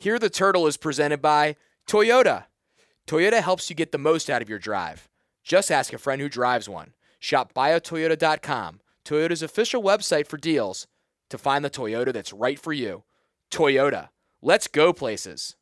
Hear the Turtle is presented by Toyota. Toyota helps you get the most out of your drive. Just ask a friend who drives one. Shop buyatoyota.com, Toyota's official website for deals, to find the Toyota that's right for you. Toyota. Let's go places.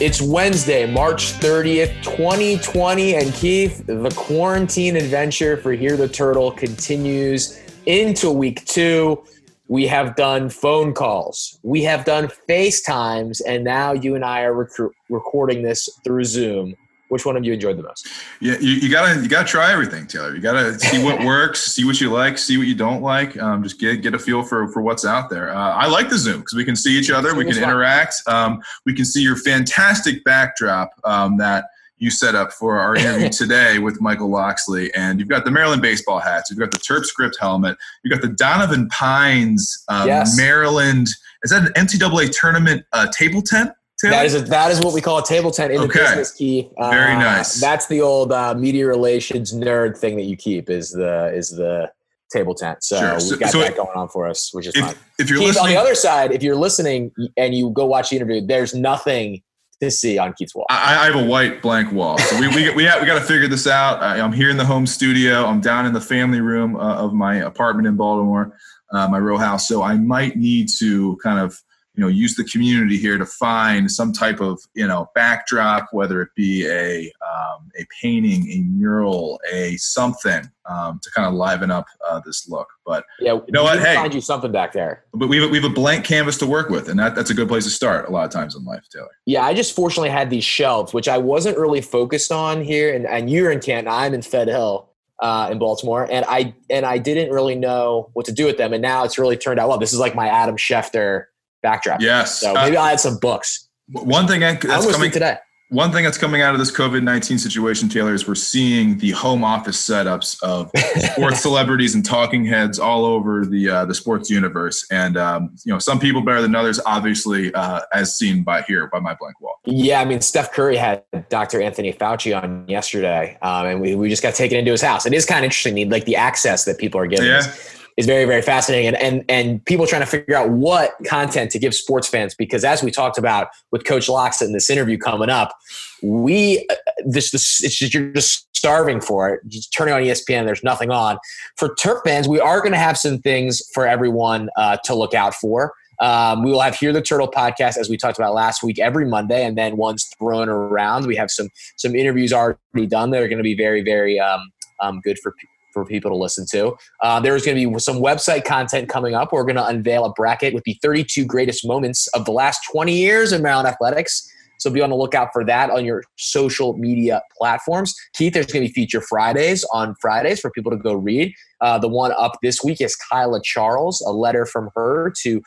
It's Wednesday, March 30th, 2020. And Keith, the quarantine adventure for Hear the Turtle continues into week two. We have done phone calls, we have done FaceTimes, and now you and I are rec- recording this through Zoom. Which one have you enjoyed the most? Yeah, you, you gotta you gotta try everything, Taylor. You gotta see what works, see what you like, see what you don't like. Um, just get get a feel for for what's out there. Uh, I like the Zoom because we can see each other, we can Zoom is fun. interact. Um, we can see your fantastic backdrop um, that you set up for our interview today with Michael Locksley, and you've got the Maryland baseball hats, you've got the Terp script helmet, you've got the Donovan Pines um, Yes. Maryland. Is that an NCAA tournament uh, table tent? That is a, that is what we call a table tent in the business key. Uh, Very nice. That's the old uh, media relations nerd thing that you keep is the is the table tent. So Sure. We've got so that going on for us, which is fun. if, if you're Keith, on the other side, if you're listening and you go watch the interview, there's nothing to see on Keith's wall. I, I have a white blank wall. So we we we, have, we got to figure this out. I, I'm here in the home studio. I'm down in the family room uh, of my apartment in Baltimore, uh, my row house. So I might need to kind of you know use the community here to find some type of you know backdrop, whether it be a um, a painting, a mural, a something um, to kind of liven up uh, this look. But yeah, you know what? Hey. find you something back there. but we have, we have a blank canvas to work with, and that, that's a good place to start. A lot of times in life, Taylor. Yeah, I just fortunately had these shelves, which I wasn't really focused on here. And, and you're in Canton, I'm in Fed Hill uh, in Baltimore, and I and I didn't really know what to do with them. And now it's really turned out well. This is like my Adam Schefter backdrop. Yes. So Uh, maybe I'll add some books. one thing I- that's listening coming today. One thing that's coming out of this COVID 19 situation, Taylor, is we're seeing the home office setups of sports celebrities and talking heads all over the uh, the sports universe. And, um, you know, some people better than others, obviously, uh, as seen by here by my blank wall. Yeah, I mean, Steph Curry had Dr. Anthony Fauci on yesterday, um, and we, we just got taken into his house. It is kind of interesting, like the access that people are getting Yeah. is, is very, very fascinating, and and and people trying to figure out what content to give sports fans because as we talked about with Coach Locks in this interview coming up, we uh, this this it's just you're just starving for it. Just turning on ESPN, there's nothing on. For Terp fans, we are going to have some things for everyone uh, to look out for. Um, we will have Hear the Turtle podcast as we talked about last week every Monday, and then once thrown around, we have some some interviews already done that are going to be very very um, um, good for for people to listen to. Uh, there is going to be some website content coming up. We're going to unveil a bracket with the 32 greatest moments of the last 20 years in Maryland athletics. So be on the lookout for that on your social media platforms. Keith, there's going to be feature Fridays on Fridays for people to go read. Uh, the one up this week is Kaila Charles, a letter from her to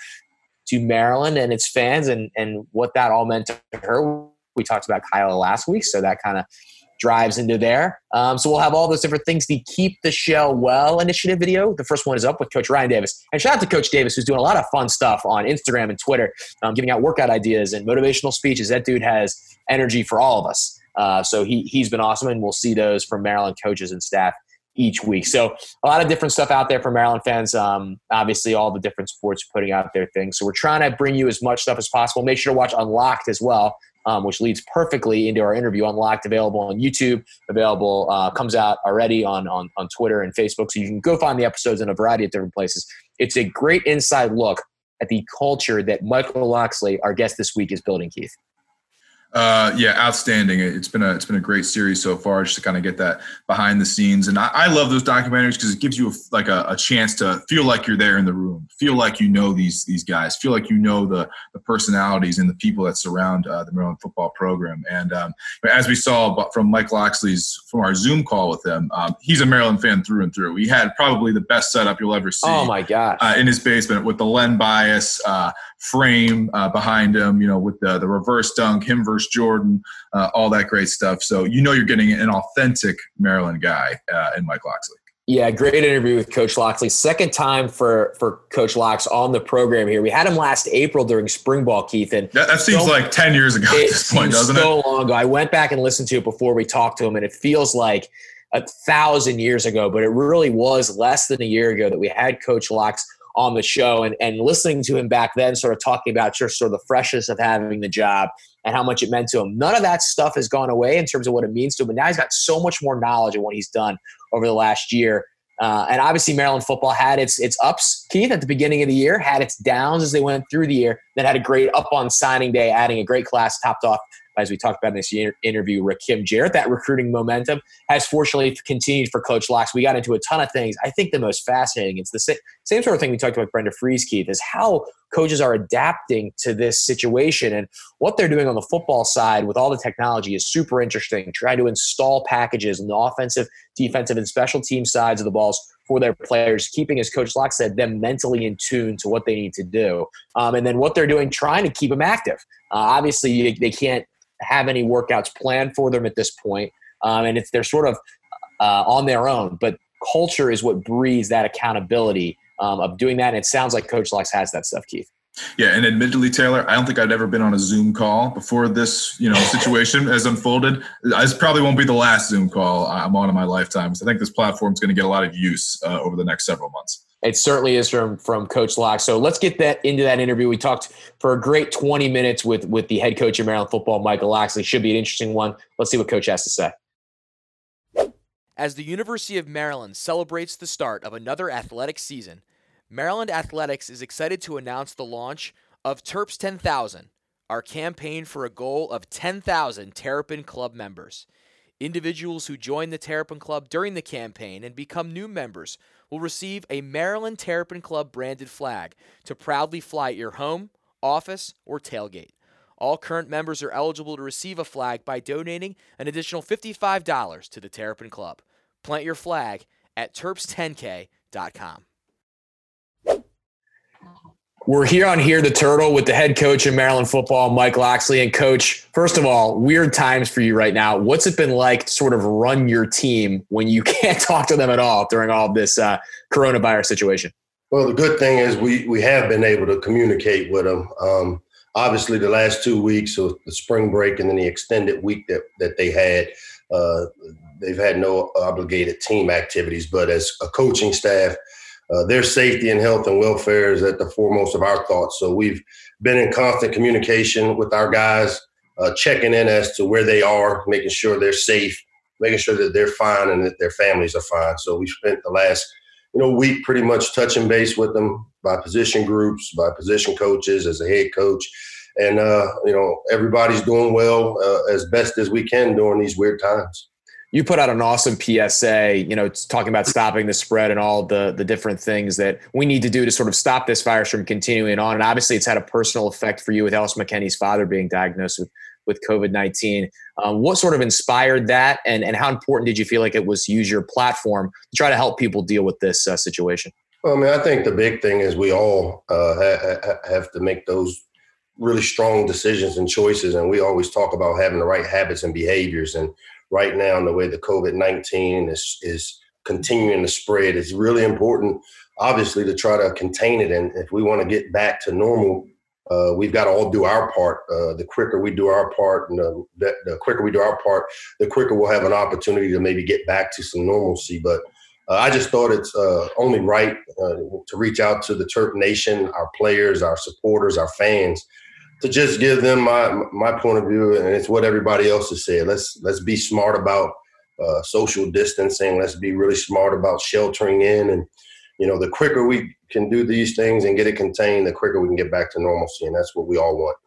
to Maryland and its fans, and and what that all meant to her. We talked about Kaila last week, so that kind of drives into there. Um, so we'll have all those different things. The Keep the Shell Well initiative video. The first one is up with Coach Ryan Davis. And shout out to Coach Davis, who's doing a lot of fun stuff on Instagram and Twitter, um, giving out workout ideas and motivational speeches. That dude has energy for all of us. Uh, so he, he's been awesome, and we'll see those from Maryland coaches and staff each week. So a lot of different stuff out there for Maryland fans. Um, obviously, all the different sports putting out their things. So we're trying to bring you as much stuff as possible. Make sure to watch Unlocked as well um, which leads perfectly into our interview. Unlocked, available on YouTube, available uh, comes out already on, on on Twitter and Facebook, so you can go find the episodes in a variety of different places. It's a great inside look at the culture that Michael Locksley, our guest this week, is building. Keith. Uh, yeah, outstanding. It's been a it's been a great series so far, just to kind of get that behind the scenes. And I, I love those documentaries because it gives you a, like a, a, chance to feel like you're there in the room, feel like you know these these guys, feel like you know the the personalities and the people that surround uh, the Maryland football program. And um, as we saw from Mike Locksley's from our Zoom call with him, um, he's a Maryland fan through and through. He had probably the best setup you'll ever see. Oh my god! Uh, in his basement with the Len Bias uh, frame uh, behind him, you know, with the the reverse dunk, him versus Jordan, uh, all that great stuff. So you know you're getting an authentic Maryland guy uh, in Mike Locksley. Yeah, great interview with Coach Locksley. Second time for for Coach Locks on the program here. We had him last April during spring ball, Keith. And that, that seems so, like ten years ago at this point, doesn't so it? So long ago. I went back and listened to it before we talked to him, and it feels like a thousand years ago, but it really was less than a year ago that we had Coach Locks on the show and, and listening to him back then, sort of talking about just sort of the freshness of having the job and how much it meant to him. None of that stuff has gone away in terms of what it means to him. But now he's got so much more knowledge of what he's done over the last year. Uh, and obviously, Maryland football had its its ups, Keith, at the beginning of the year, had its downs as they went through the year, then had a great up on signing day, adding a great class topped off as we talked about in this interview, Rakim Jarrett. That recruiting momentum has fortunately continued for Coach Locks. We got into a ton of things. I think the most fascinating, it's the same, same sort of thing we talked about with Brenda Frese, Keith, is how coaches are adapting to this situation and what they're doing on the football side with all the technology is super interesting. Trying to install packages on the offensive, defensive, and special team sides of the balls for their players, keeping, as Coach Locke said, them mentally in tune to what they need to do. Um, and then what they're doing, trying to keep them active. Uh, obviously, they can't have any workouts planned for them at this point. Um, and it's they're sort of uh, on their own. But culture is what breeds that accountability um, of doing that. And it sounds like Coach Locks has that stuff, Keith. Yeah, and admittedly, Taylor, I don't think I'd ever been on a Zoom call before this, you know, situation has unfolded. This probably won't be the last Zoom call I'm on in my lifetime. So I think this platform is going to get a lot of use uh, over the next several months. It certainly is from from Coach Locke. So let's get that into that interview. We talked for a great 20 minutes with with the head coach of Maryland football, Michael Locksley. Should be an interesting one. Let's see what Coach has to say. As the University of Maryland celebrates the start of another athletic season, Maryland Athletics is excited to announce the launch of Terps 10,000, our campaign for a goal of 10,000 Terrapin Club members. Individuals who join the Terrapin Club during the campaign and become new members will receive a Maryland Terrapin Club branded flag to proudly fly at your home, office, or tailgate. All current members are eligible to receive a flag by donating an additional $55 to the Terrapin Club. Plant your flag at terps10k.com. We're here on Hear the Turtle with the head coach of Maryland football, Mike Locksley. And coach, first of all, weird times for you right now. What's it been like to sort of run your team when you can't talk to them at all during all this uh, coronavirus situation? Well, the good thing is we we have been able to communicate with them. Um, obviously, the last two weeks of the spring break and then the extended week that that they had, uh, they've had no obligated team activities. But as a coaching staff, uh, their safety and health and welfare is at the foremost of our thoughts. So we've been in constant communication with our guys, uh, checking in as to where they are, making sure they're safe, making sure that they're fine and that their families are fine. So we spent the last you know week pretty much touching base with them by position groups, by position coaches, as a head coach. And uh, you know everybody's doing well uh, as best as we can during these weird times you put out an awesome PSA, you know, talking about stopping the spread and all the the different things that we need to do to sort of stop this virus from continuing on. And obviously, it's had a personal effect for you with Ellis McKenzie's father being diagnosed with with COVID nineteen. Um, what sort of inspired that, and and how important did you feel like it was to use your platform to try to help people deal with this uh, situation? Well, I mean, I think the big thing is we all uh, ha- have to make those really strong decisions and choices, and we always talk about having the right habits and behaviors and right now in the way the COVID 19 is, is continuing to spread. It's really important, obviously, to try to contain it. And if we want to get back to normal, uh, we've got to all do our part. Uh, the quicker we do our part, and the, the, quicker we do our part, the quicker we'll have an opportunity to maybe get back to some normalcy. But uh, I just thought it's uh, only right uh, to reach out to the Terp Nation, our players, our supporters, our fans, to just give them my my point of view, and it's what everybody else has said. Let's let's be smart about uh, social distancing. Let's be really smart about sheltering in, and you know, the quicker we can do these things and get it contained, the quicker we can get back to normalcy, and that's what we all want.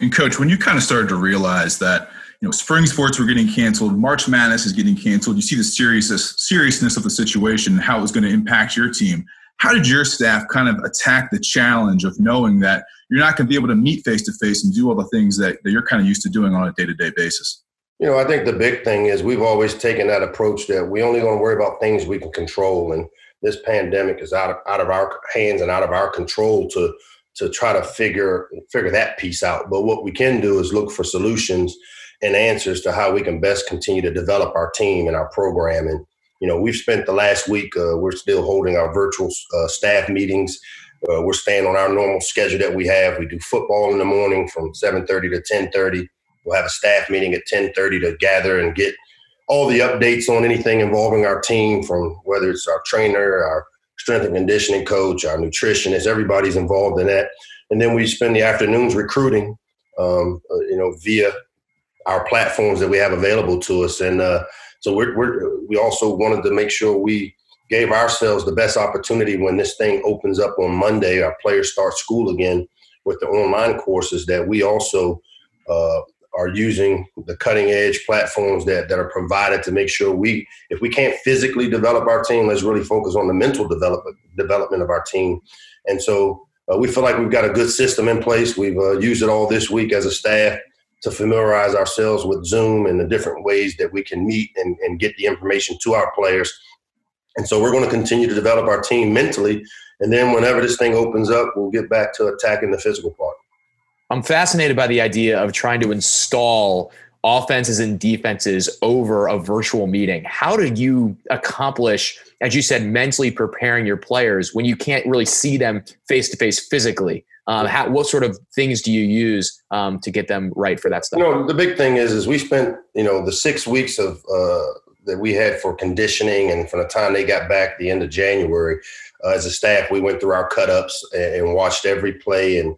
And coach, when you kind of started to realize that you know spring sports were getting canceled, March Madness is getting canceled, you see the seriousness seriousness of the situation and how it was going to impact your team. How did your staff kind of attack the challenge of knowing that you're not going to be able to meet face to face and do all the things that, that you're kind of used to doing on a day to day basis? You know, I think the big thing is we've always taken that approach that we only going to worry about things we can control, and this pandemic is out of out of our hands and out of our control to to try to figure figure that piece out. But what we can do is look for solutions and answers to how we can best continue to develop our team and our program. And you know, we've spent the last week. Uh, we're still holding our virtual uh, staff meetings. Uh, we're staying on our normal schedule that we have. We do football in the morning from 7:30 to 10:30. We'll have a staff meeting at 10:30 to gather and get all the updates on anything involving our team, from whether it's our trainer, our strength and conditioning coach, our nutritionist, everybody's involved in that. And then we spend the afternoons recruiting, um, uh, you know, via our platforms that we have available to us. And uh, so we're, we're, we also wanted to make sure we gave ourselves the best opportunity when this thing opens up on Monday, our players start school again with the online courses that we also uh, are using the cutting edge platforms that, that are provided to make sure we, if we can't physically develop our team, let's really focus on the mental development development of our team. And so uh, we feel like we've got a good system in place. We've uh, used it all this week as a staff to familiarize ourselves with Zoom and the different ways that we can meet and, and get the information to our players. And so we're going to continue to develop our team mentally. And then whenever this thing opens up, we'll get back to attacking the physical part. I'm fascinated by the idea of trying to install offenses and defenses over a virtual meeting. How do you accomplish, as you said, mentally preparing your players when you can't really see them face to face physically? Um, how, what sort of things do you use um, to get them right for that stuff? You know, the big thing is, is we spent, you know, the six weeks of uh, that we had for conditioning, and from the time they got back, the end of January, uh, as a staff, we went through our cut ups and, and watched every play and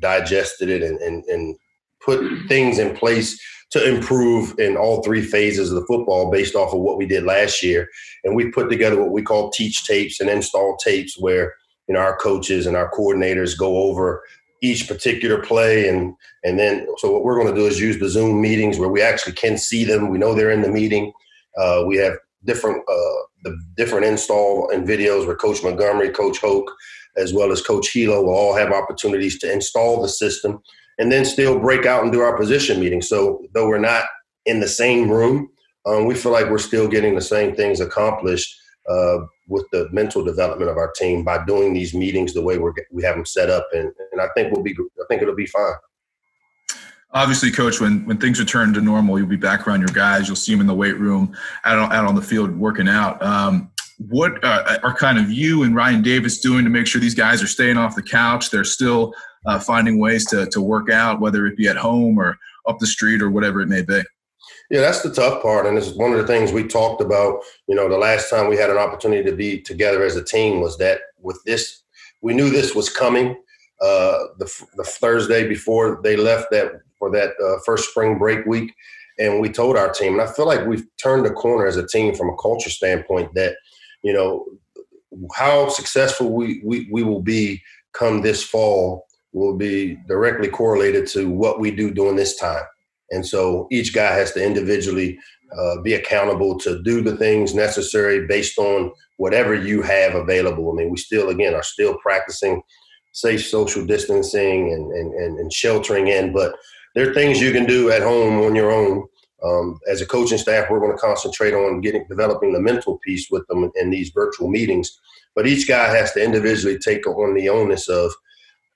digested it and, and, and put things in place to improve in all three phases of the football based off of what we did last year. And we put together what we call teach tapes and install tapes where, you know, our coaches and our coordinators go over each particular play and and then so what we're going to do is use the zoom meetings where we actually can see them we know they're in the meeting uh, we have different uh, the different install and videos where coach montgomery coach hoke as well as Coach Helow will all have opportunities to install the system and then still break out and do our position meetings. So though we're not in the same room, um, we feel like we're still getting the same things accomplished uh, with the mental development of our team by doing these meetings the way we're, we have them set up. And, and I think we'll be, I think it'll be fine. Obviously, coach, when, when things return to normal, you'll be back around your guys. You'll see them in the weight room, out on, out on the field working out. Um, what uh, are kind of you and Ryan Davis doing to make sure these guys are staying off the couch? They're still uh, finding ways to, to work out, whether it be at home or up the street or whatever it may be. Yeah, that's the tough part. And is one of the things we talked about. You know, the last time we had an opportunity to be together as a team was that with this, we knew this was coming. Uh, the, the Thursday before they left that for that uh, first spring break week, and we told our team, and I feel like we've turned the corner as a team from a culture standpoint that – you know, how successful we, we, we will be come this fall will be directly correlated to what we do during this time. And so each guy has to individually uh, be accountable to do the things necessary based on whatever you have available. I mean, we still, again, are still practicing safe social distancing and, and, and, sheltering in, but there are things you can do at home on your own um, as a coaching staff, we're going to concentrate on getting developing the mental piece with them in these virtual meetings. But each guy has to individually take on the onus of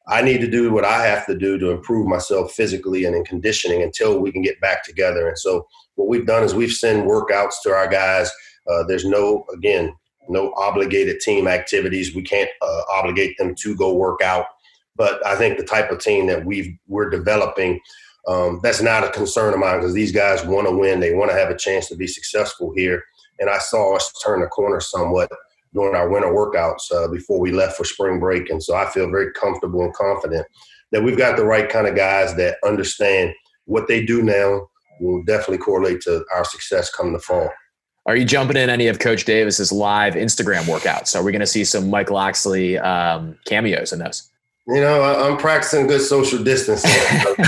I need to do what I have to do to improve myself physically and in conditioning until we can get back together. And so what we've done is we've sent workouts to our guys. Uh, there's no again no obligated team activities. We can't uh, obligate them to go work out. But I think the type of team that we we're developing um, that's not a concern of mine because these guys want to win. They want to have a chance to be successful here. And I saw us turn the corner somewhat during our winter workouts uh, before we left for spring break. And so I feel very comfortable and confident that we've got the right kind of guys that understand what they do now will definitely correlate to our success come the fall. Are you jumping in any of Coach Davis's live Instagram workouts? Are we going to see some Mike Locksley um, cameos in those? You know, I, am practicing good social distancing.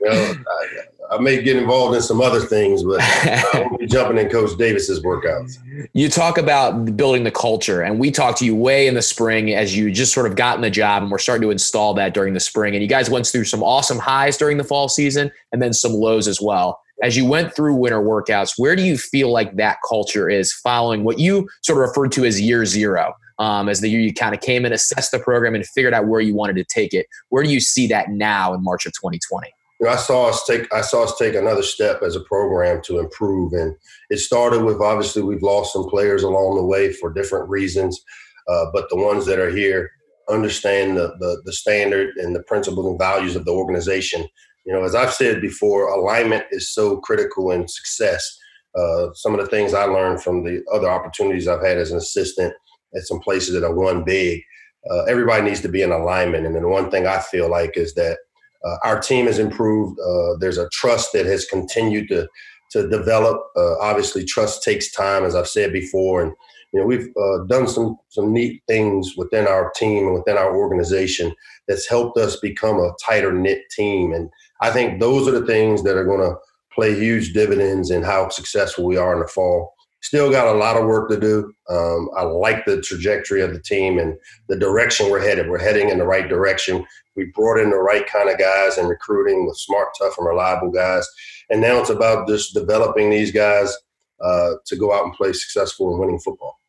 you know, I, I, may get involved in some other things, but I won't be jumping in Coach Davis's workouts. You talk about building the culture, and we talked to you way in the spring as you just sort of gotten the job, and we're starting to install that during the spring. And you guys went through some awesome highs during the fall season, and then some lows as well as you went through winter workouts, where do you feel like that culture is following what you sort of referred to as year zero? Um, as the year you kind of came and assessed the program and figured out where you wanted to take it. Where do you see that now in March of 2020? You know, I saw us take I saw us take another step as a program to improve, and it started with obviously we've lost some players along the way for different reasons, uh, but the ones that are here understand the, the the standard and the principles and values of the organization you know, as I've said before, alignment is so critical in success. Uh, some of the things I learned from the other opportunities I've had as an assistant at some places that are won big, uh, everybody needs to be in alignment. And then one thing I feel like is that uh, our team has improved. Uh, there's a trust that has continued to to develop. Uh, obviously, trust takes time, as I've said before, and you know we've uh, done some some neat things within our team and within our organization that's helped us become a tighter knit team and I think those are the things that are going to play huge dividends in how successful we are in the fall. Still got a lot of work to do. Um, I like the trajectory of the team and the direction we're headed. We're heading in the right direction. We brought in the right kind of guys and recruiting with smart, tough, and reliable guys. And now it's about just developing these guys uh, to go out and play successful and winning football.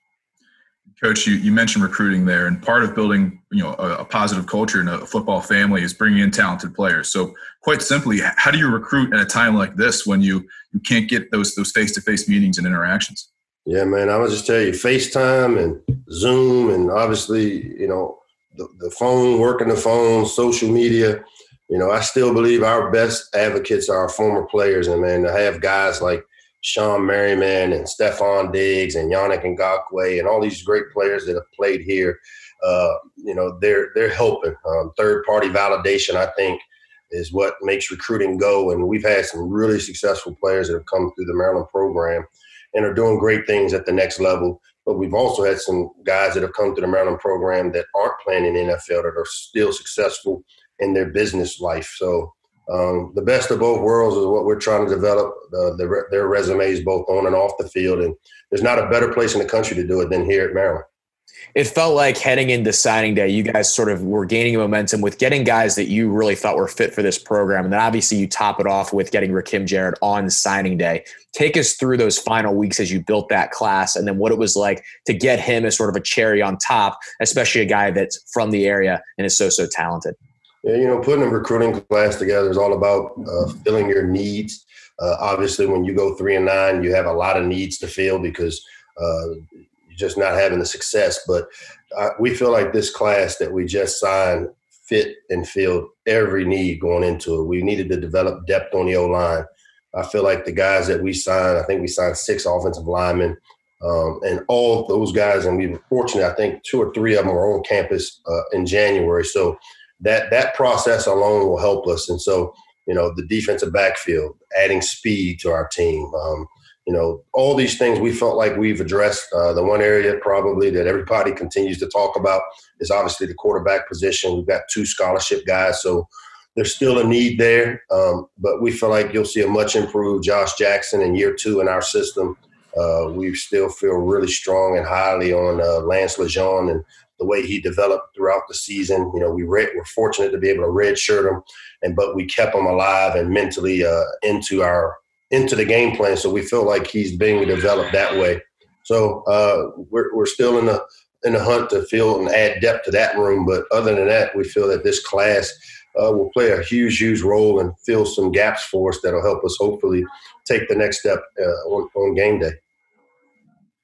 Coach, you, you mentioned recruiting there, and part of building you know a, a, positive culture in a football family is bringing in talented players. So, quite simply, how do you recruit at a time like this when you you can't get those those face to face meetings and interactions? Yeah, man, I would just tell you, FaceTime and Zoom, and obviously, you know, the, the phone, working the phone, social media. You know, I still believe our best advocates are our former players, and man, to have guys like Shawne Merriman and Stefon Diggs and Yannick Ngakoue and all these great players that have played here. Uh, you know, they're they're helping. Um, third party validation, I think, is what makes recruiting go. And we've had some really successful players that have come through the Maryland program and are doing great things at the next level. But we've also had some guys that have come through the Maryland program that aren't playing in NFL that are still successful in their business life. So um, the best of both worlds is what we're trying to develop. Uh, the, their resumes, both on and off the field, and there's not a better place in the country to do it than here at Maryland. It felt like heading into signing day, you guys sort of were gaining momentum with getting guys that you really thought were fit for this program. And then obviously you top it off with getting Rakim Jarrett on signing day. Take us through those final weeks as you built that class and then what it was like to get him as sort of a cherry on top, especially a guy that's from the area and is so, so talented. Yeah, you know, putting a recruiting class together is all about uh, filling your needs. Uh, obviously, when you go three and nine, you have a lot of needs to fill because uh, you're just not having the success. But uh, we feel like this class that we just signed fit and filled every need going into it. We needed to develop depth on the O line. I feel like the guys that we signed, I think we signed six offensive linemen. Um, and all those guys, and we were fortunate, I think two or three of them were on campus uh, in January. So that that process alone will help us. And so, you know, the defensive backfield, adding speed to our team, um, you know, all these things we felt like we've addressed. Uh, the one area probably that everybody continues to talk about is obviously the quarterback position. We've got two scholarship guys, so there's still a need there. Um, but we feel like you'll see a much improved Josh Jackson in year two in our system. Uh, we still feel really strong and highly on uh, Lance LeGendre and the way he developed throughout the season. You know, we re- were fortunate to be able to redshirt him, and but we kept him alive and mentally uh, into our into the game plan. So we feel like he's being developed that way. So uh, we're we're still in the in the hunt to fill and add depth to that room. But other than that, we feel that this class uh, will play a huge, huge role and fill some gaps for us that'll help us hopefully take the next step uh, on, on game day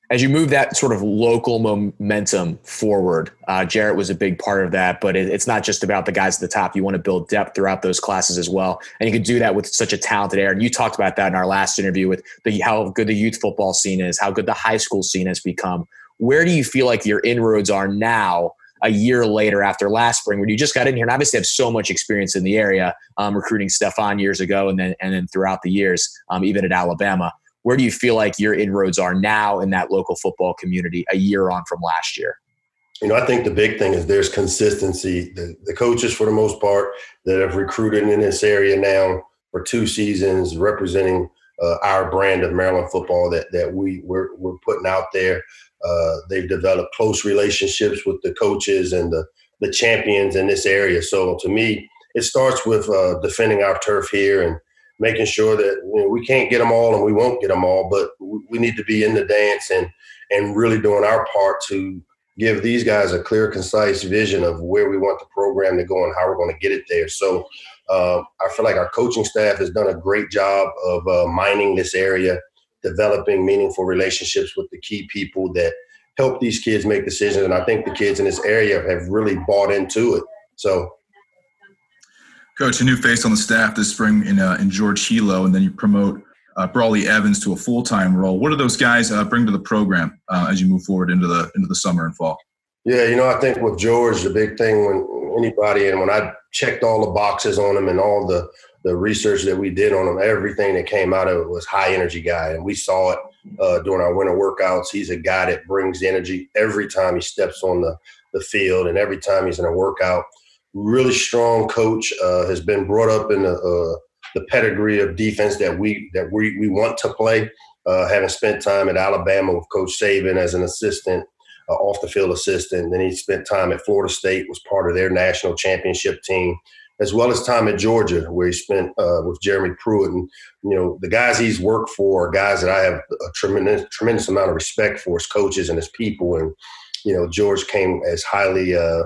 as you move that sort of local momentum forward, uh, Jarrett was a big part of that. But it, it's not just about the guys at the top. You want to build depth throughout those classes as well, and you can do that with such a talented air. And you talked about that in our last interview with the, how good the youth football scene is, how good the high school scene has become. Where do you feel like your inroads are now? A year later, after last spring, when you just got in here and obviously have so much experience in the area, um, recruiting Stefon years ago, and then and then throughout the years, um, even at Alabama where do you feel like your inroads are now in that local football community a year on from last year? you know, I think the big thing is there's consistency. The, the coaches, for the most part, that have recruited in this area now for two seasons, representing uh, our brand of Maryland football that that we we're, we're putting out there. Uh, they've developed close relationships with the coaches and the the champions in this area. So to me, it starts with uh, defending our turf here and making sure that you know, we can't get them all and we won't get them all, but we need to be in the dance and and really doing our part to give these guys a clear, concise vision of where we want the program to go and how we're going to get it there. So uh, I feel like our coaching staff has done a great job of uh, mining this area, developing meaningful relationships with the key people that help these kids make decisions. And I think the kids in this area have really bought into it. So Coach, a new face on the staff this spring in uh, in George Helow, and then you promote uh, Brawley Evans to a full time role. What do those guys uh, bring to the program uh, as you move forward into the into the summer and fall? Yeah, you know, I think with George, the big thing when anybody and when I checked all the boxes on him and all the the research that we did on him, everything that came out of it was high energy guy, and we saw it uh, during our winter workouts. He's a guy that brings energy every time he steps on the the field and every time he's in a workout really strong coach. Uh, has been brought up in the, uh, the pedigree of defense that we that we, we want to play. Uh, having spent time at Alabama with Coach Saban as an assistant, uh, off the field assistant, then he spent time at Florida State, was part of their national championship team, as well as time at Georgia, where he spent uh, with Jeremy Pruitt. And you know the guys he's worked for are guys that I have a tremendous tremendous amount of respect for as coaches and as people. And you know George came as highly uh,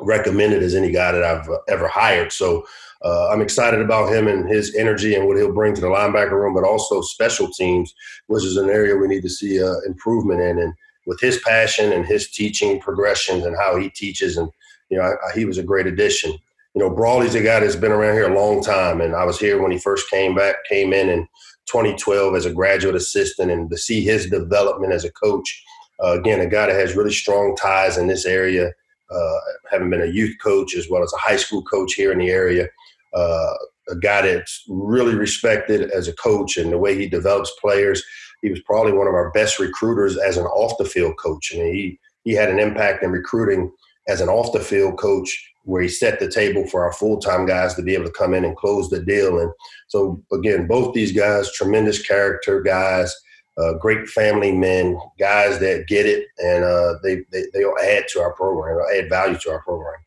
recommended as any guy that I've ever hired. So uh, I'm excited about him and his energy and what he'll bring to the linebacker room, but also special teams, which is an area we need to see uh, improvement in. And with his passion and his teaching progressions and how he teaches, and you know, I, I, he was a great addition. You know, Brawley's a guy that's been around here a long time, and I was here when he first came back, came in in 2012 as a graduate assistant, and to see his development as a coach. Uh, again, a guy that has really strong ties in this area uh, having been a youth coach as well as a high school coach here in the area. Uh, a guy that's really respected as a coach and the way he develops players. He was probably one of our best recruiters as an off the field coach. I mean, he he had an impact in recruiting as an off the field coach where he set the table for our full time guys to be able to come in and close the deal. And so again, both these guys, tremendous character guys uh, great family men, guys that get it, and uh, they, they they'll add to our program, add value to our program.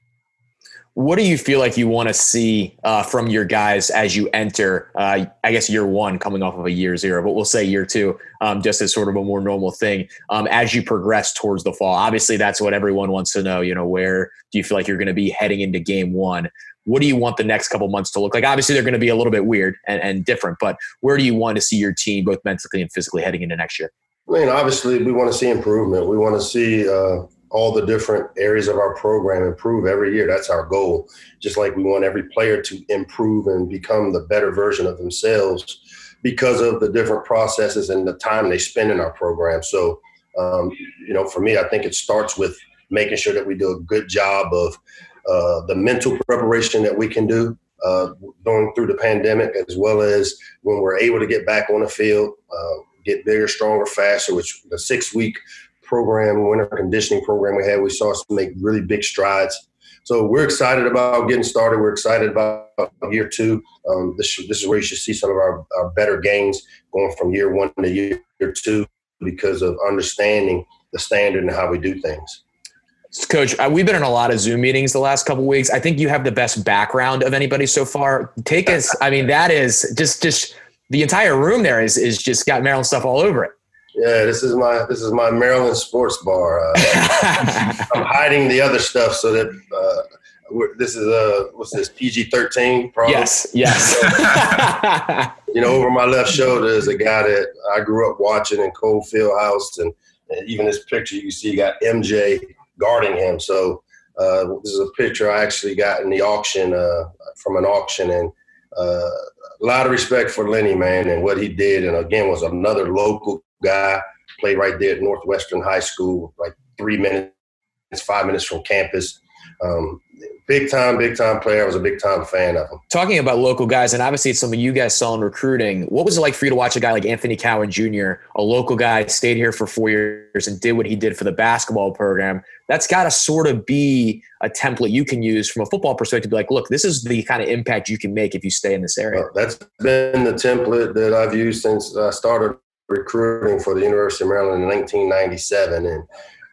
What do you feel like you want to see uh, from your guys as you enter? Uh, I guess year one, coming off of a year zero, but we'll say year two, um, just as sort of a more normal thing. Um, as you progress towards the fall, obviously that's what everyone wants to know. You know, where do you feel like you're going to be heading into game one? what do you want the next couple months to look like? Obviously, they're going to be a little bit weird and, and different, but where do you want to see your team, both mentally and physically, heading into next year? I mean, obviously, we want to see improvement. We want to see uh, all the different areas of our program improve every year. That's our goal. Just like we want every player to improve and become the better version of themselves because of the different processes and the time they spend in our program. So, um, you know, for me, I think it starts with making sure that we do a good job of uh, the mental preparation that we can do uh, going through the pandemic, as well as when we're able to get back on the field, uh, get bigger, stronger, faster. Which the six-week program, winter conditioning program we had, we saw us make really big strides. So we're excited about getting started. We're excited about year two. Um, this, this is where you should see some of our, our better gains going from year one to year two because of understanding the standard and how we do things. Coach, uh, we've been in a lot of Zoom meetings the last couple weeks. I think you have the best background of anybody so far. Take us. I mean, that is just just the entire room there is is just got Maryland stuff all over it. Yeah, this is my this is my Maryland sports bar. Uh, I'm hiding the other stuff so that uh, this is uh what's this PG thirteen? Yes, yes. you know, over my left shoulder is a guy that I grew up watching in Cole Fieldhouse, and, and even this picture you see got MJ guarding him. So uh, this is a picture I actually got in the auction uh, from an auction, and uh, a lot of respect for Lenny, man, and what he did. And again, was another local guy, played right there at Northwestern High School, like three minutes, five minutes from campus. Um, big time, big time player. I was a big time fan of him. Talking about local guys, and obviously it's something you guys saw in recruiting. What was it like for you to watch a guy like Anthony Cowan Jr., a local guy, stayed here for four years and did what he did for the basketball program? That's got to sort of be a template you can use from a football perspective. Be like, look, this is the kind of impact you can make if you stay in this area. That's been the template that I've used since I started recruiting for the University of Maryland in 1997, and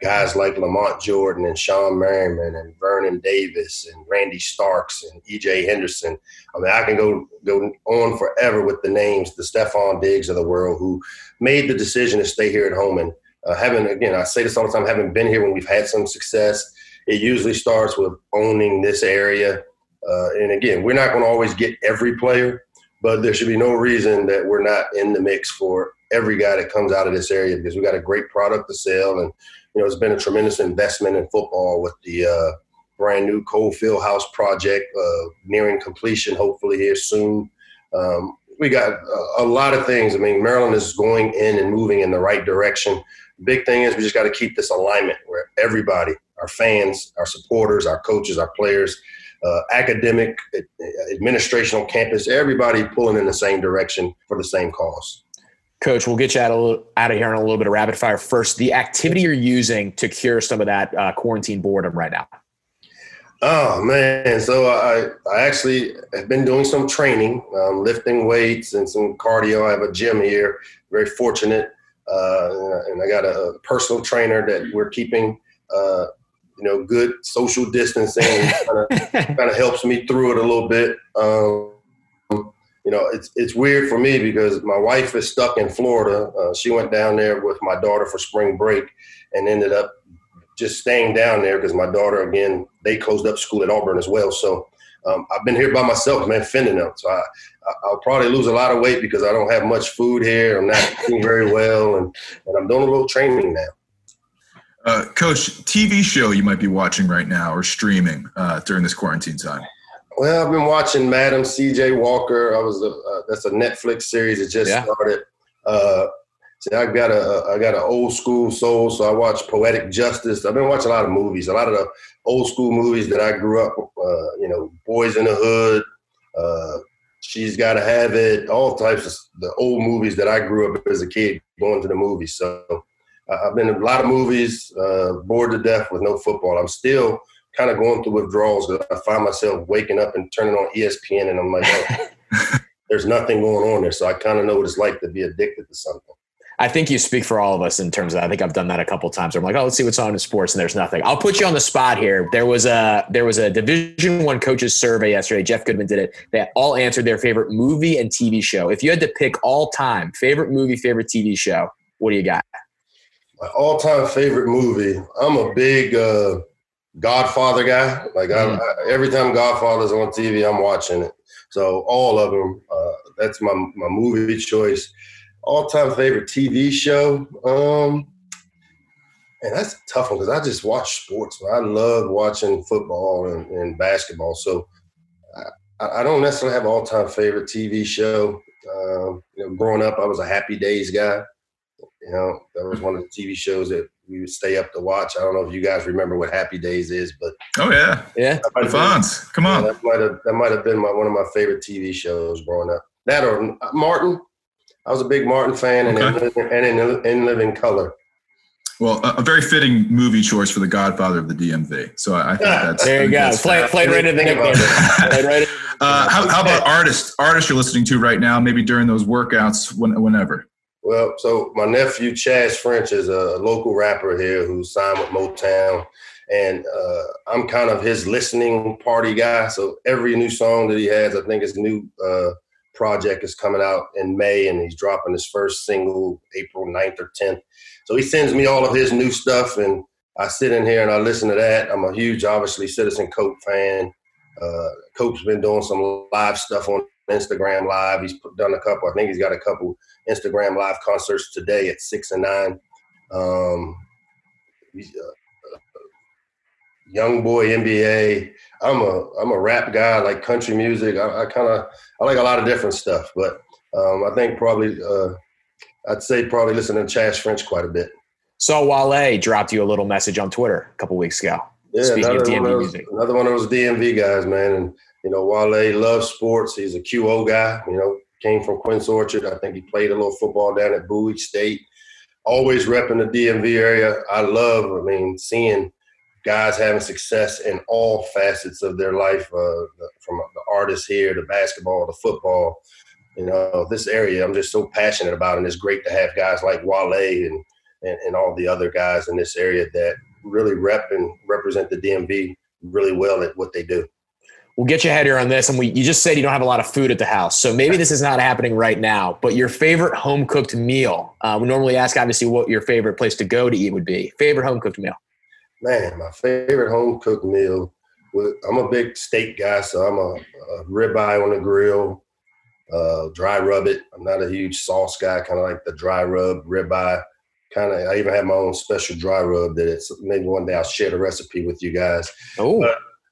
guys like Lamont Jordan and Shawne Merriman and Vernon Davis and Randy Starks and E.J. Henderson. I mean, I can go go on forever with the names, the Stefon Diggs of the world, who made the decision to stay here at home. And uh, having, again, I say this all the time, having been here when we've had some success, it usually starts with owning this area. Uh, and again, we're not going to always get every player, but there should be no reason that we're not in the mix for every guy that comes out of this area because we got a great product to sell and you know, it's been a tremendous investment in football with the uh, brand new Cole Fieldhouse project uh, nearing completion, hopefully here soon. Um, we got a, a, lot of things. I mean, Maryland is going in and moving in the right direction. big thing is we just got to keep this alignment where everybody, our fans, our supporters, our coaches, our players, uh, academic, administrational campus, everybody pulling in the same direction for the same cause. Coach, we'll get you out of, out of here on a little bit of rapid fire. First, the activity you're using to cure some of that uh, quarantine boredom right now. Oh man! So I I actually have been doing some training, um, lifting weights and some cardio. I have a gym here. Very fortunate, uh, and I got a personal trainer that we're keeping. Uh, you know, good social distancing kind of helps me through it a little bit. Um, you know, it's it's weird for me because my wife is stuck in Florida. Uh, she went down there with my daughter for spring break, and ended up just staying down there because my daughter again they closed up school at Auburn as well. So um, I've been here by myself, man, fending them. So I, I'll probably lose a lot of weight because I don't have much food here. I'm not eating very well, and, and I'm doing a little training now. Uh, Coach, TV show you might be watching right now or streaming uh, during this quarantine time? Well, I've been watching Madam C.J. Walker. I was a, uh, that's a Netflix series that just yeah. started. Uh, see, I got a I got an old school soul, so I watch Poetic Justice. I've been watching a lot of movies, a lot of the old school movies that I grew up. Uh, you know, Boys in the Hood. Uh, She's got to have it. All types of the old movies that I grew up as a kid going to the movies. So I've been in a lot of movies, uh, bored to death with no football. I'm still kind of going through withdrawals. I find myself waking up and turning on ESPN, and I'm like, oh, there's nothing going on there. So I kind of know what it's like to be addicted to something. I think you speak for all of us in terms of that. I think I've done that a couple times. I'm like, oh, let's see what's on in sports, and there's nothing. I'll put you on the spot here. There was a there was a Division One coaches survey yesterday. Jeff Goodman did it. They all answered their favorite movie and TV show. If you had to pick all time favorite movie, favorite TV show, what do you got? My all time favorite movie. I'm a big uh, Godfather guy. Like mm. I, every time Godfather's on TV, I'm watching it. So all of them. Uh, that's my my movie choice. All time favorite TV show. Um, and that's a tough one because I just watch sports. I love watching football and, and basketball. So I, I, don't necessarily have all time favorite TV show. Um, you know, growing up, I was a Happy Days guy. You know, that was one of the TV shows that we would stay up to watch. I don't know if you guys remember what Happy Days is, but oh yeah, yeah, the Fonz. Come on, yeah, that might have that might have been my, one of my favorite TV shows growing up. That or uh, Martin. I was a big Martin fan, and in, and in, in Living Color. Well, a, a, very fitting movie choice for the Godfather of the DMV. So I, I think that's there. You go. Play, played right in the nickname. right uh, how, how about artists? Artists you're listening to right now? Maybe during those workouts, when, whenever. Well, so my nephew Chaz French is a local rapper here who signed with Motown, and uh, I'm kind of his listening party guy. So every new song that he has, I think his new uh, project is coming out in May, and he's dropping his first single April 9th or 10th. So he sends me all of his new stuff, and I sit in here and I listen to that. I'm a huge, obviously, Citizen Cope fan. Uh, Cope's been doing some live stuff on Instagram Live. He's done a couple. I think he's got a couple Instagram Live concerts today at six and nine. Um, a YoungBoy NBA. I'm a I'm a rap guy. I like country music. I, I kind of I like a lot of different stuff, but um, I think probably uh, I'd say probably listen to Chaz French quite a bit. Saw Wale dropped you a little message on Twitter a couple weeks ago. Yeah, Speaking of another one, of those, music. another one of those DMV guys, man. And you know, Wale loves sports. He's a QO guy. You know, came from Quince Orchard. I think he played a little football down at Bowie State. Always repping the DMV area. I love. I mean, seeing guys having success in all facets of their life, uh, from the artists here, the basketball, the football. You know, this area I'm just so passionate about, and it's great to have guys like Wale and and, and all the other guys in this area that really rep and represent the DMV really well at what they do. We'll get your head here on this. And we, you just said you don't have a lot of food at the house. So maybe this is not happening right now, but your favorite home cooked meal. Uh, we normally ask, obviously, what your favorite place to go to eat would be. Favorite home cooked meal. Man, my favorite home cooked meal. I'm a big steak guy, so I'm a, a ribeye on the grill, uh, dry rub it. I'm not a huge sauce guy, kind of like the dry rub ribeye. Kind of, I even have my own special dry rub that it's maybe one day I'll share the recipe with you guys. Oh,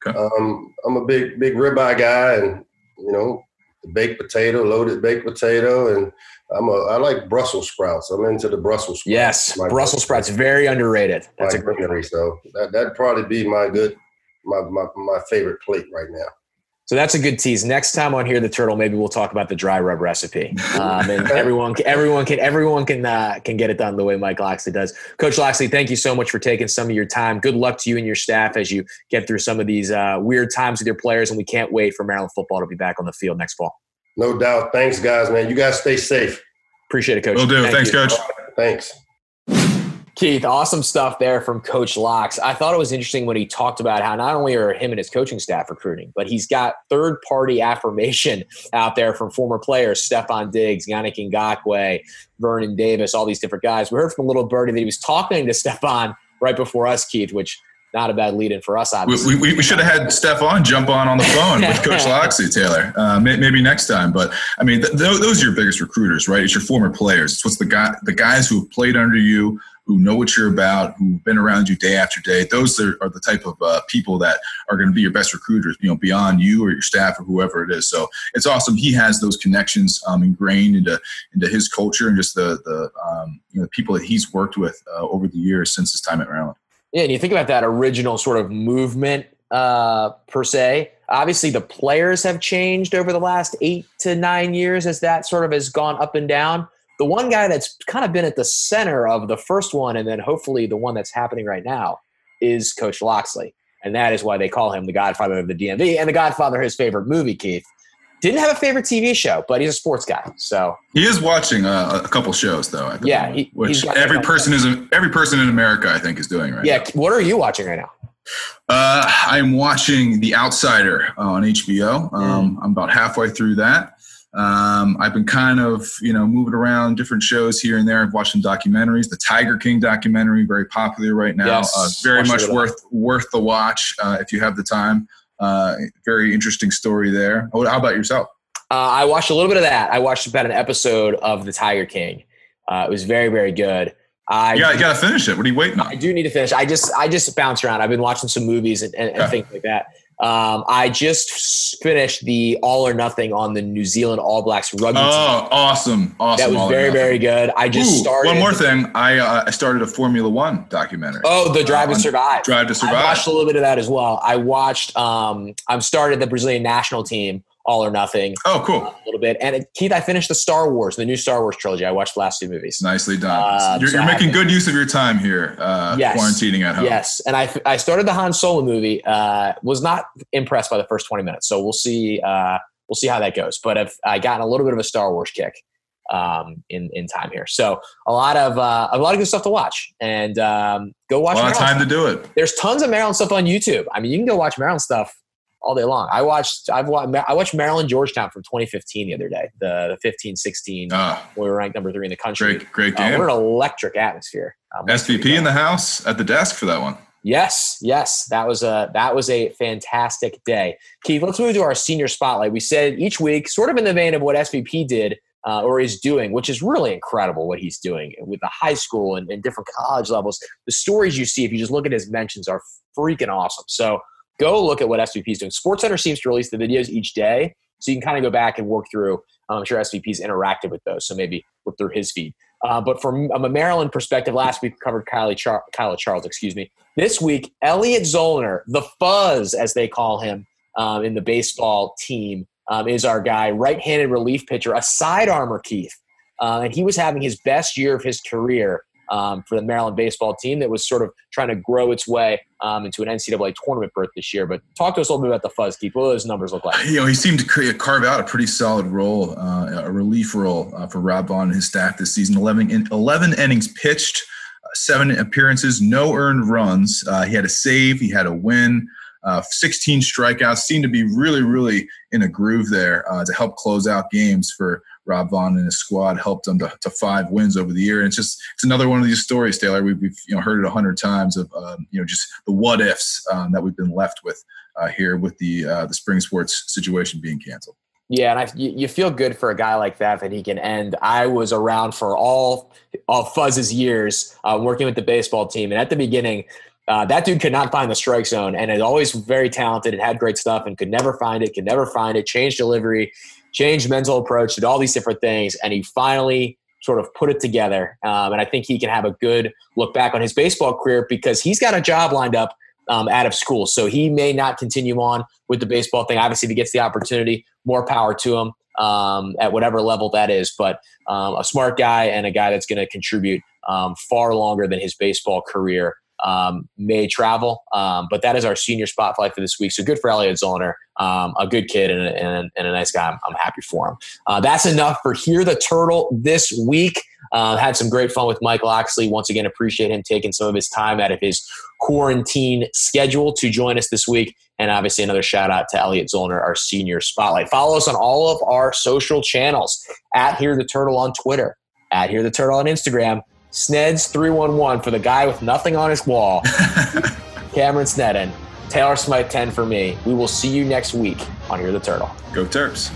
Um, I'm a big, big ribeye guy, and you know, the baked potato, loaded baked potato, and I'm a I like Brussels sprouts. I'm into the Brussels sprouts. yes. My- Brussels sprouts, very underrated. That's a great memory. So that that'd probably be my good, my, my my favorite plate right now. So that's a good tease. Next time on Hear the Turtle, maybe we'll talk about the dry rub recipe, um, and everyone, can, everyone can, everyone can, uh, can get it done the way Mike Locksley does. Coach Locksley, thank you so much for taking some of your time. Good luck to you and your staff as you get through some of these uh, weird times with your players, and we can't wait for Maryland football to be back on the field next fall. No doubt. Thanks, guys, man. You guys stay safe. Appreciate it, Coach. Will do. Thank Thanks, you. Coach. Thanks. Keith, awesome stuff there from Coach Locks. I thought it was interesting when he talked about how not only are him and his coaching staff recruiting, but he's got third party affirmation out there from former players, Stefon Diggs, Yannick Ngakoue, Vernon Davis, all these different guys. We heard from a little birdie that he was talking to Stefon right before us, Keith, which not a bad lead in for us, We, obviously. we, we should have had Stefon jump on on the phone with Coach Locksley, Taylor. Uh, may, maybe next time. But I mean, th- those are your biggest recruiters, right? It's your former players. It's what's the guy, the guys who have played under you, who know what you're about, who've been around you day after day. Those are, are the type of uh, people that are going to be your best recruiters. You know, beyond you or your staff or whoever it is. So it's awesome. He has those connections um, ingrained into into his culture and just the the um, you know the people that he's worked with uh, over the years since his time at Maryland. Yeah, and you think about that original sort of movement uh, per se. Obviously, the players have changed over the last eight to nine years as that sort of has gone up and down. The one guy that's kind of been at the center of the first one, and then hopefully the one that's happening right now, is Coach Locksley, and that is why they call him the Godfather of the DMV and the Godfather his favorite movie. Keith didn't have a favorite TV show, but he's a sports guy, so He is watching uh, a couple shows though. Yeah, he- which every person is every person in America, I think, is doing right yeah. What are you watching right now? now. Uh, I'm watching The Outsider on HBO. Um, Mm. I'm about halfway through that. Um, I've been kind of you know moving around different shows here and there. I've watched some documentaries. The Tiger King documentary, very popular right now. Yes, uh, very much worth worth the watch uh, if you have the time. Uh, very interesting story there. How about yourself? Uh, I watched a little bit of that. I watched about an episode of The Tiger King. Uh, it was very, very good. I got, you got to finish it. What are you waiting on? I do need to finish. I just I just bounce around. I've been watching some movies and, and, and things like that. Um, I just finished the All or Nothing on the New Zealand All Blacks rugby team. Oh, awesome! Awesome! That was All very, very good. I just Ooh, started. One more thing, I uh, I started a Formula One documentary. Oh, the Drive Uh, to Survive. Drive to Survive. I watched a little bit of that as well. I watched. Um, I've started the Brazilian national team All or Nothing oh, cool! a little bit, and it, Keith, I finished the Star Wars, the new Star Wars trilogy. I watched the last two movies. Nicely done. Uh, you're so you're making good use of your time here, uh, Yes. quarantining at home. Yes, and I, I started the Han Solo movie. Uh, was not impressed by the first twenty minutes, so we'll see. Uh, we'll see how that goes. But I've I gotten a little bit of a Star Wars kick um, in in time here. So a lot of uh, a lot of good stuff to watch, and um, go A watch. lot of Maryland time to do it. There's tons of Maryland stuff on YouTube. I mean, you can go watch Maryland stuff all day long. I watched I've watched I watched Maryland Georgetown from 2015 the other day. The the 15 16 Ah, we were ranked number three in the country. great, great Uh, game. we're an electric atmosphere. Um, SVP in the house at the desk for that one. Yes, yes, that was a that was a fantastic day. Keith, let's move to our senior spotlight. We said each week, sort of in the vein of what SVP did uh, or is doing, which is really incredible what he's doing with the high school and, and different college levels. The stories you see, if you just look at his mentions, are freaking awesome. So go look at what SVP is doing. SportsCenter seems to release the videos each day, so you can kind of go back and work through. Um, I'm sure SVP SVP's interacted with those, so maybe look through his feed. Uh, but from a Maryland perspective, last week we covered Kylie Char- Kaila Charles, excuse me. This week, Elliot Zollner, the fuzz, as they call him um, in the baseball team, um, is our guy, right handed relief pitcher, a side armor, Keith. Uh, and he was having his best year of his career um, for the Maryland baseball team that was sort of trying to grow its way um, into an NCAA tournament berth this year. But talk to us a little bit about the fuzz, Keith. What do those numbers look like? You know, he seemed to carve out a pretty solid role, uh, a relief role uh, for Rob Vaughn and his staff this season. 11, in, 11 innings pitched, seven appearances, no earned runs. Uh, he had a save, he had a win. Uh, 16 strikeouts seemed to be really, really in a groove there uh, to help close out games for Rob Vaughn and his squad. Helped them to, to, five wins over the year, and it's just it's another one of these stories, Taylor. We've, we've you know heard it a hundred times of um, you know just the what ifs um, that we've been left with uh, here with the uh, the spring sports situation being canceled. Yeah, and I, you feel good for a guy like that that he can end. I was around for all all Fuzz's years uh, working with the baseball team, and at the beginning, uh, that dude could not find the strike zone and is always very talented and had great stuff and could never find it, could never find it, changed delivery, changed mental approach, did all these different things. And he finally sort of put it together. Um, and I think he can have a good look back on his baseball career because he's got a job lined up um, out of school. So he may not continue on with the baseball thing. Obviously, if he gets the opportunity, more power to him um, at whatever level that is. But um, a smart guy and a guy that's going to contribute um, far longer than his baseball career um, may travel. Um, but that is our senior spotlight for this week. So good for Elliot Zollner, um, a good kid and a, and, and a nice guy. I'm, I'm, happy for him. Uh, that's enough for Hear the Turtle this week. Uh, had some great fun with Mike Locksley. Once again, appreciate him taking some of his time out of his quarantine schedule to join us this week. And obviously, another shout out to Elliot Zollner, our senior spotlight. Follow us on all of our social channels at Hear the Turtle on Twitter, at Hear the Turtle on Instagram, Sneds311 for the guy with nothing on his wall. Cameron Snedden. Taylor Smythe 10 for me. We will see you next week on Hear the Turtle. Go Terps.